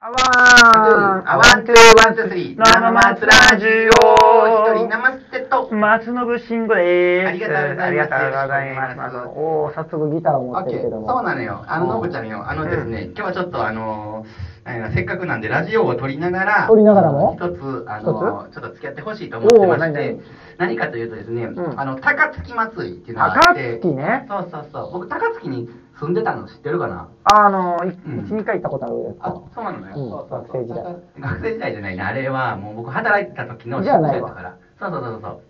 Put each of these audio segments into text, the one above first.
あ one あ one, two, one, two, three。生松ラジオ一人ナマステと。松信慎吾でーす。ありがとうございますありがとうございます。おー、早速ギターを持オッケー。ってるけども。そうなのよ。あの、のぶちゃんよ。あのですね、今日はちょっとあのー、なんやろせっかくなんでラジオを撮りながら、撮りながらも？一つ、あのー、ちょっと付き合ってほしいと思ってましておー何々、何かというとですね、うんあの、高槻祭りっていうのがあって、高槻ねそうそうそう。僕、高槻に住んでたの知ってるかな？あの、いうん一、二回行ったことあるやつあか。、そうなのよ。うんそうそう学生時代学生時代じゃないね。あれは、もう僕働いてた時のじゃあないわだから。そうそうそうそう。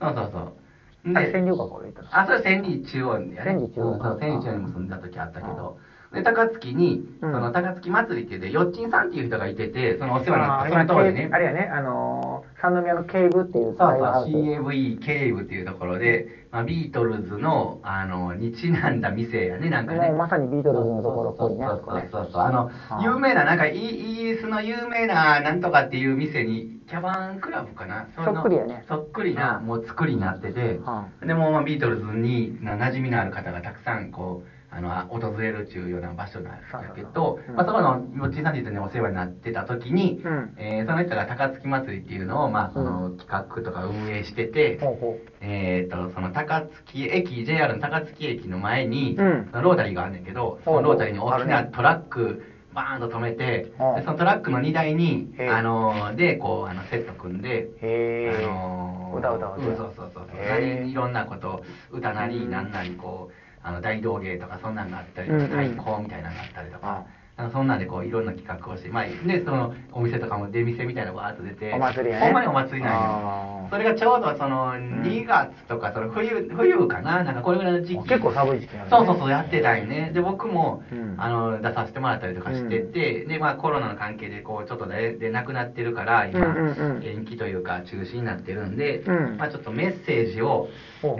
そうそうそう。あれ、川柳学校で行ったの。あ、それ千里中央にやね。千里中央うんそう、千里中央にも住んでた時あったけど。で、高槻に、うん。その高槻祭りっていうで、よっちんさんっていう人がいてて、そのお世話になった、その当時ね。あ。れやね、あのー、三宮の警部っていうそうそう、CAV 経営部っていうところで、まあ、ビートルズの、あの、にちなんだ店やね、なんかね。まさにビートルズのところっぽいね。そうそうそうそう。あのあ、有名な、なんかイ、イギリスの有名な、なんとかっていう店に、キャバンクラブかな。のそっくりやね。そっくりな、もう作りになってて、うでも、まあ、ビートルズにな馴染みのある方がたくさん、こう、あの、あ訪れるっていうような場所なんだけそうどそうそう、まあ、そこの、よっちさん。っていう人にお世話になってた時に、うん。えーその人が高槻祭りっていうのを、まあ、その、企画とか運営してて、ほうほえー、とその高槻駅 JR の高槻駅の前に、うん。ロータリーがあんねんけどそのロータリーに大きなトラックバーンと止めて、う。んでそのトラックの荷台にあのーでこうあのセット組んで、あー。のううんそうそうそうそう。へえ。何いろんなこと歌なりうん。なんなりこうあの大道芸とかそんなんがあったりとか、うんうん。太鼓みたいなのがあったりとか。あ。のそんなんでこういろんな企画をして、まあ、でそのお店とかも出店みたいなのがわーっと出てお祭りやね。ほんまにお祭りなんよ。それがちょうどその2月とかその冬冬かな？なんかこれぐらいの時期。結構寒い時期なんそうそうそうやってたんよね。で僕も、うん。あの出させてもらったりとかしてて、でまあコロナの関係でこうちょっとででなくなってるから今、うんうんうん。延期というか中止になってるんで、うん。まあちょっとメッセージを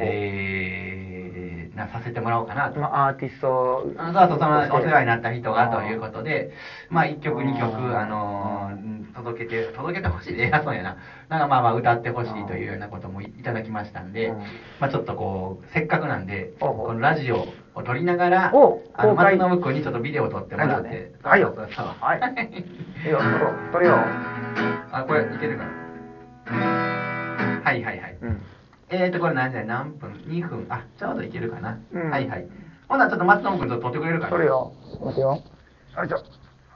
えーなさせてもらおうかなとまあ、アーティストあそうそう、そのお世話になった人がということで、まあ1曲2曲、あのー届けて、届けてほしいで、偉 そうやな。なんかまあまあ歌ってほしいというようなこともいただきましたんでうん、まあちょっとこう、せっかくなんで、このラジオを撮りながらお、あの、松信君にちょっとビデオを撮ってもらって。はいよはいいいよ、撮ろう撮るよ。あ、これいけるかな。はいはいはい。うん。えーと、これ何時何分 ?2 分？あ、ちょうどいけるかな。うんはいはい。ほんならちょっと松信君と撮ってくれるかな。撮るよ。待ってよ。よいしょ。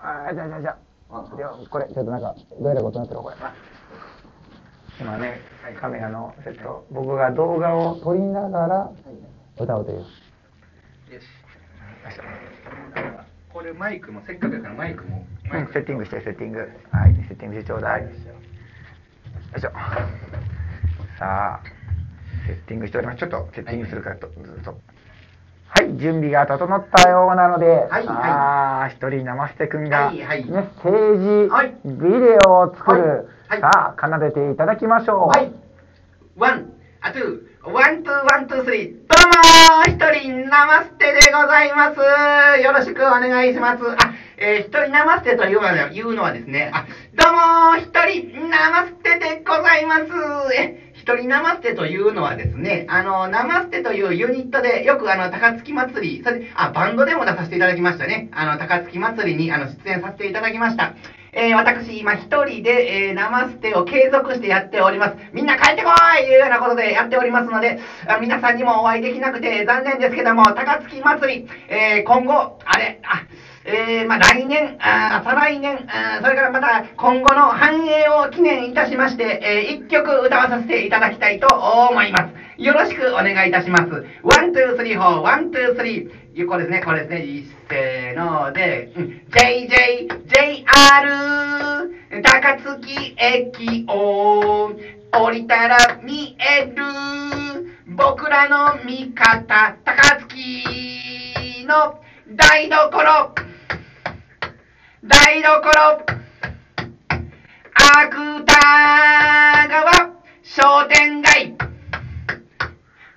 あーじゃあじゃあじゃあ。ではこれ、ちょっとなんか、どうやらことになってるこれ。今ね、カメラのセット、僕が動画を撮りながら歌うという。よし。これマイクもせっかくやからマイクも。うん、セッティングして、セッティング。はい、セッティングしてちょうだい。よいしょ。さあ、セッティングしております。ちょっとセッティングするからと、ずっと。はい、準備が整ったようなので、はいさあ、一人ナマステくんが、メッセージ、はいビデオを作る、はいはいさあ、奏でていただきましょう。はい。 one、あ、 two, one, two, one, two, three。どうもー一人ナマステでございます。よろしくお願いします。あ、えー、一人ナマステというのは言うのはですね、あ、どうもー一人生捨てでございます。え、一人生捨てというのはですね、あの、生捨てというユニットで、よくあの、高槻祭り、それ、あ、バンドでも出させていただきましたね。あの、高槻祭りに、あの、出演させていただきました。えー、私、今一人で、えー、生捨てを継続してやっております。みんな帰ってこいというようなことでやっておりますので、あ皆さんにもお会いできなくて残念ですけども、高槻祭り、えー、今後、あれ、あ、えー、まあ、来年、あ再来年、あそれからまた今後の繁栄を記念いたしまして、えー、一曲歌わさせていただきたいと思います。よろしくお願いいたします。 One, two, three, four, one, two, three。これですね、これですね、いっせーので、うん JJ、JR、高槻駅を降りたら見える、僕らの味方、高槻の台所、台所、芥川。商店街、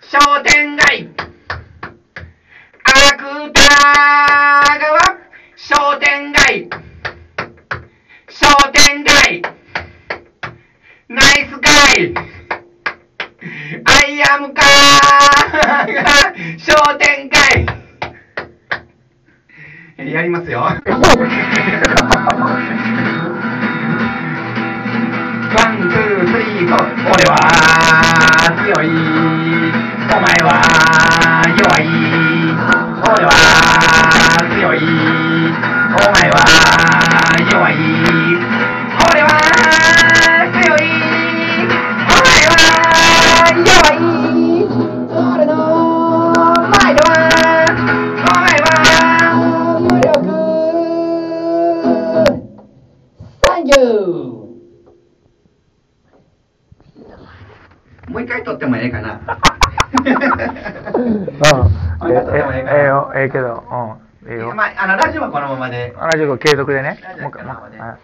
商店街、芥川。商店街、商店街、ナイスガイ、アイアムカー。商店街、やりますよ。ワン、ツー、スリー、フォー。俺は強い。お前はえ、ええよ、ええけど、うん。ええよ。まあ、あの、ラジオはこのままで。ラジオ継続でねラ。ジオもう一回、もうこのままでは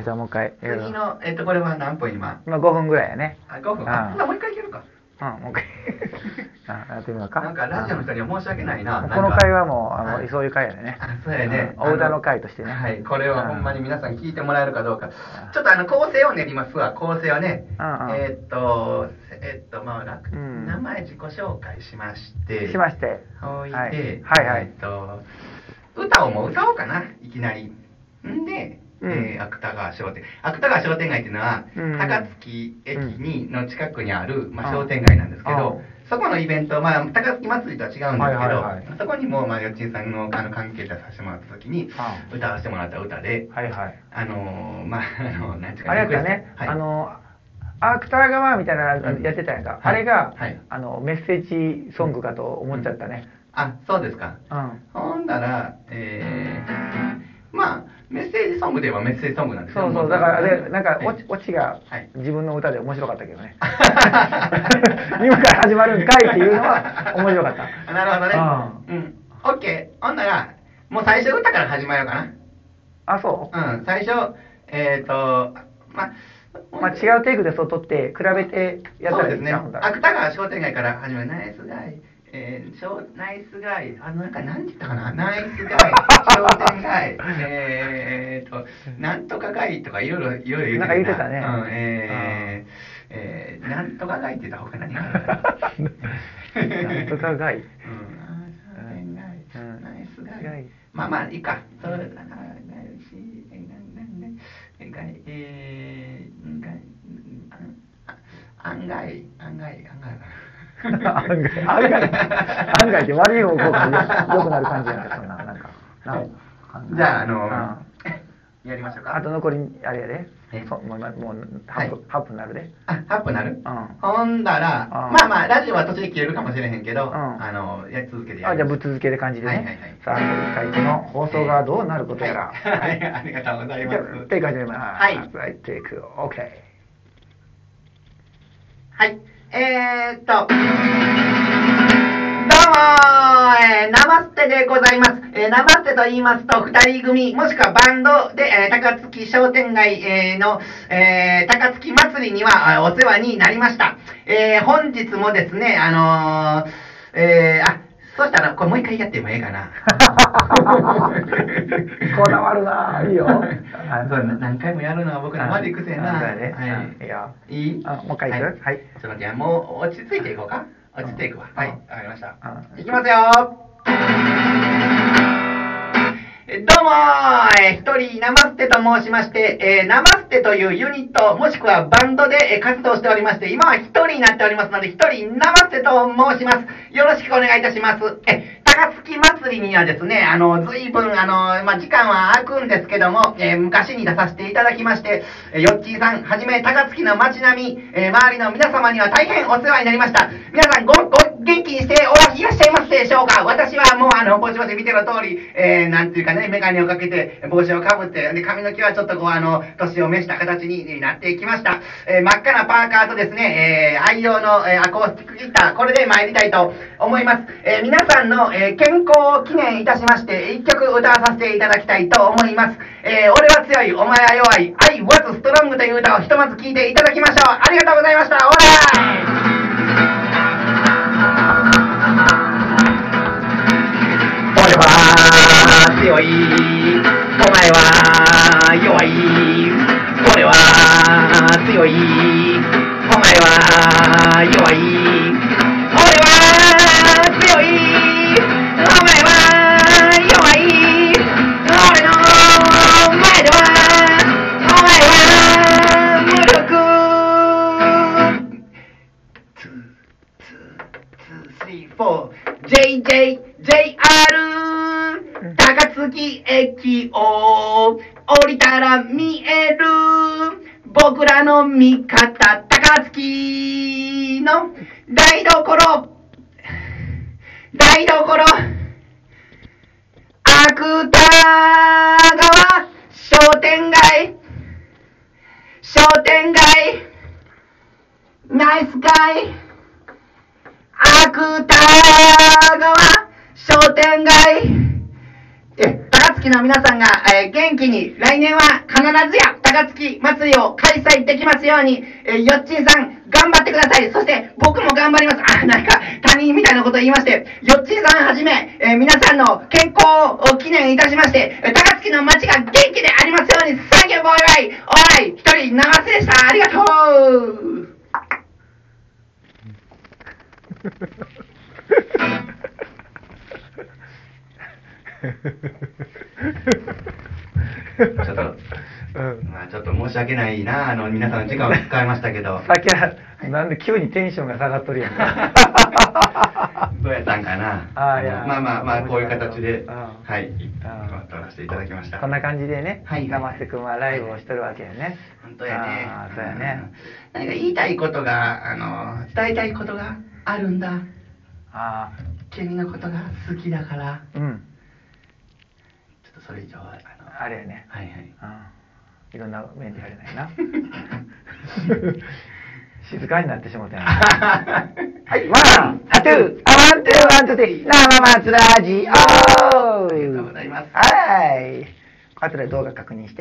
い。じゃあもう一回。ええよ次の、えっと、これは何分今？まあ5分ぐらいやね。あ、5分。ああ、ほなもう一回いけるか。うん、もう一回。あやってみようか。なんか、ラジオの人には申し訳ないな。この回はもう、あの、はいそういう回やでね。あそうやね。うんお歌の回としてね。はい、これはほんまに皆さん聞いてもらえるかどうかん。ちょっとあの、構成を練りますわ、構成をね。えーっと、えーっと、まあ、楽うん名前自己紹介しまして。しまして。はいはいはいえーっと、歌をもう歌おうかな、いきなり。んで、うんえー芥川商店。芥川商店街っていうのは、うん高槻駅に、の近くにある、まあ、うん商店街なんですけど、うんそこのイベント、まあ、高槻祭りとは違うんですけど、はいはいはいそこにも、まあ、よっちんさんのあの関係者させてもらった時に、う歌わせてもらった歌で、はいはい。あのーまあ、あの、なんていうかあれやったねはいあの、芥川みたいなのやってたやんか。あれがはい、あの、メッセージソングかと思っちゃったね。あ、そうですか。うん。ほんだら、えー、まあ、メッセージソングで言えばメッセージソングなんですよそうそう、だからあれ、なんか、はいオチオチがはい自分の歌で面白かったけどね。今から始まるんかいっていうのは面白かった。なるほどね。うん。オッケー。ほんなら、もう最初歌から始まようかあ、そう？な。うん。最初、えっ、ー、と、ま、まあ、違うテイクでそう撮って、比べてやったらそうですね。芥川商店街から始まるナイスガイ。えー、ナイスガイ、あの、なんか、なんて言ったかな、ナイスガイ、商店街、えーと、なんとか街とかいろいろ、いろいろ言うてな。んか言ってたね。うん、えー、えー、なんとか街って言った方が何がある？なんとか街。うん、イ。まあまあ、いいか。それ、あ、ガイし、え、なん、なん、案外。案外、案外、案外って悪い方向が良くなる感じじゃないですか、なんか。なんかじゃあ、あのうんやりましょうか。あと残り、あれやでえ？そうもう、もう、はい8分、8分なるで。あ、8分なる？うんほんだら、うんまあまあ、ラジオは途中で切れるかもしれへんけど、んあの、やり続けてやあ、りますじゃあぶっ続けで感じでね。はいはいはいさあ、一回この放送がどうなることやら。はい、は いありがとうございます。テイク始めます。はいはい、テイク、OK。はい。えー、っと、どうもー、えー、ナマステでございます。えー、ナマステと言いますと、二人組、もしくはバンドで、えー、高槻商店街、えーの、えー、高槻祭りにはあお世話になりました。えー、本日もですね、あのー、えー、あ、そしたら、これもう一回やってもええかな。こだわるなぁいいよあそうな何回もやるのは僕らまでくせえな。あそうやねはい。うんいいよいい？あもう一回いく？はいちょっと待って、もう落ち着いていこうか。落ち着いていくわ。うんはい、わかりましたう。んいきますよえどうもー、えー一人、ナマステと申しまして、えーナマステというユニット、もしくはバンドで、えー活動しておりまして、今は一人になっておりますので、一人、ナマステと申します。よろしくお願いいたします。え、高槻祭りにはですね、あの、随分、あの、まあ、時間は空くんですけども、えー昔に出させていただきまして、えーヨッチーさん、はじめ高槻の街並み、えー周りの皆様には大変お世話になりました。皆さん、ご、ご、元気にしておらいらっしゃいますでしょうか？私はもう、あの、ぼちぼち見ての通り、えー、なんていうかね、メガネをかけて、帽子をかぶって、で、髪の毛はちょっとこう、あの、年を召した形になっていきました。えー真っ赤なパーカーとですね、えー愛用の、えーアコースティックギター、これで参りたいと思います。えー皆さんの、えー健康を記念いたしまして、一曲歌わさせていただきたいと思います。えー俺は強い、お前は弱い、I was strong という歌をひとまず聴いていただきましょう。ありがとうございました。オラ強い、JJJR 高槻駅を降りたら見える。僕らの味方高槻の台所。台所。芥川商店街。商店街。ナイスガイ。芥川商店街え、高槻の皆さんが、えー元気に、来年は必ずや高槻祭りを開催できますように、えーよっちんさん、頑張ってください。そして、僕も頑張ります。あ、なんか、他人みたいなこと言いまして、よっちんさんはじめ、えー皆さんの健康を記念いたしまして、高槻の街が元気でありますように、サンキューボーイバイおい、一人長瀬でした。ありがとうちょっと、うんまあちょっと申し訳ないな、あの、皆さんの時間を使いましたけど。さっきは、なんで急にテンションが下がっとるやんか。どうやったんかな？あーいやまあまあまあ、こういう形で、うんはい、ん撮らせていただきました。こんな感じでね、はいナマステくんはライブをしとるわけよね。本当やね。そうやね。うん。何か言いたいことが、あの、伝えたいことがあるんだ。あ君のことが好きだから。あ、うん。ちょっとそれ以上は、あの、あれやね。はいはい。うん。いろんな面であれないな。静かになってしもたやん。はい、 one、あ、 two、あ、 one, two, one, two, three、生松ラジオありがとうございますはい。あとで動画確認して。